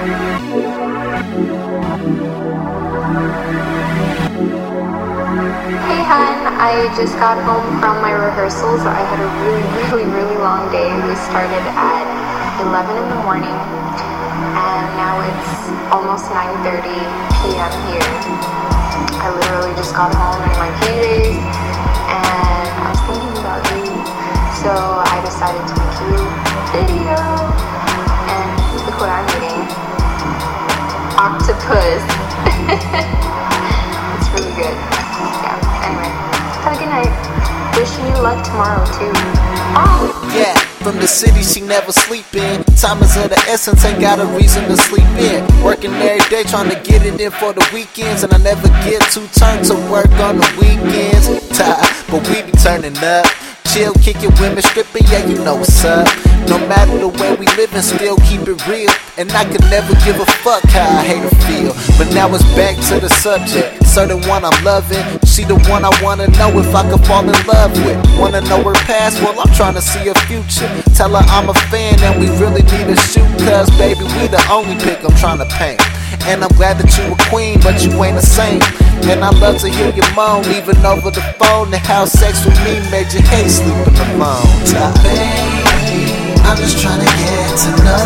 Hey hun, I just got home from my rehearsals. I had a really, really, really long day. We started at 11 in the morning and now it's almost 9.30 p.m. here. I literally just got home in my PJs and I was thinking about you. So I decided to make you a video. And look what I'm eating. Octopus. it's really good. Yeah, anyway. Have a good night. Wishing you luck tomorrow too. Bye. Yeah, from the city she never sleep in. Time is of the essence, ain't got a reason to sleep in. Working every day trying to get it in for the weekends, and I never get too turned to work on the weekends. Tired, but we be turning up. Chill, kick it, women stripping, yeah, you know what's up. No matter we live and still keep it real. And I could never give a fuck how I hate or feel. But now it's back to the subject. Certain one I'm loving. She the one I wanna know if I could fall in love with. Wanna know her past? Well, I'm trying to see her future. Tell her I'm a fan and we really need to shoot. Cause baby, we the only pic I'm trying to paint. And I'm glad that you a queen, but you ain't a saint. And I love to hear you moan, even over the phone. And how sex with me made you hate sleeping alone. Baby, I'm just trying to get to know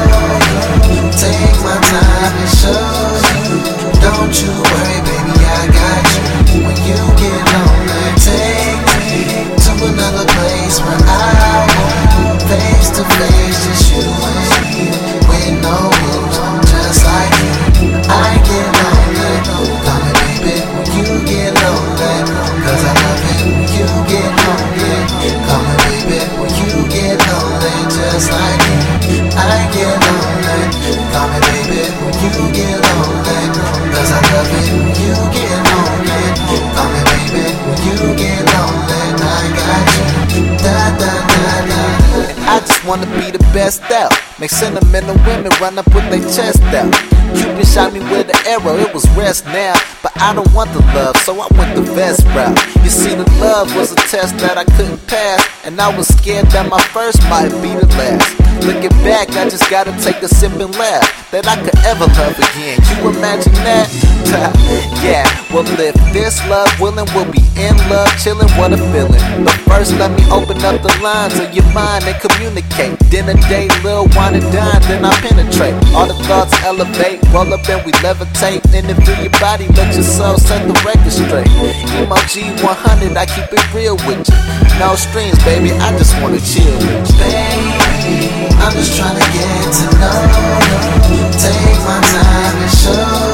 wanna be the best out. Make sentimental women run up with their chest out. Cupid shot me with an arrow, it was rest now. But I don't want the love, so I went the best route. You see, the love was a test that I couldn't pass. And I was scared that my first might be the last. Looking back, I just gotta take a sip and laugh. That I could ever love again. You imagine that? yeah, well, if this love willing, we'll be in love, chilling, what a feeling. But first, let me open up the lines of your mind and communicate. Dinner date, little wine and dine, then I penetrate. All the thoughts elevate, roll up and we levitate. Interview your body, let your soul set the record straight. Emoji 100, I keep it real with you. No strings, baby, I just wanna chill with you. Baby, I'm just trying to get to know you. Take my time and show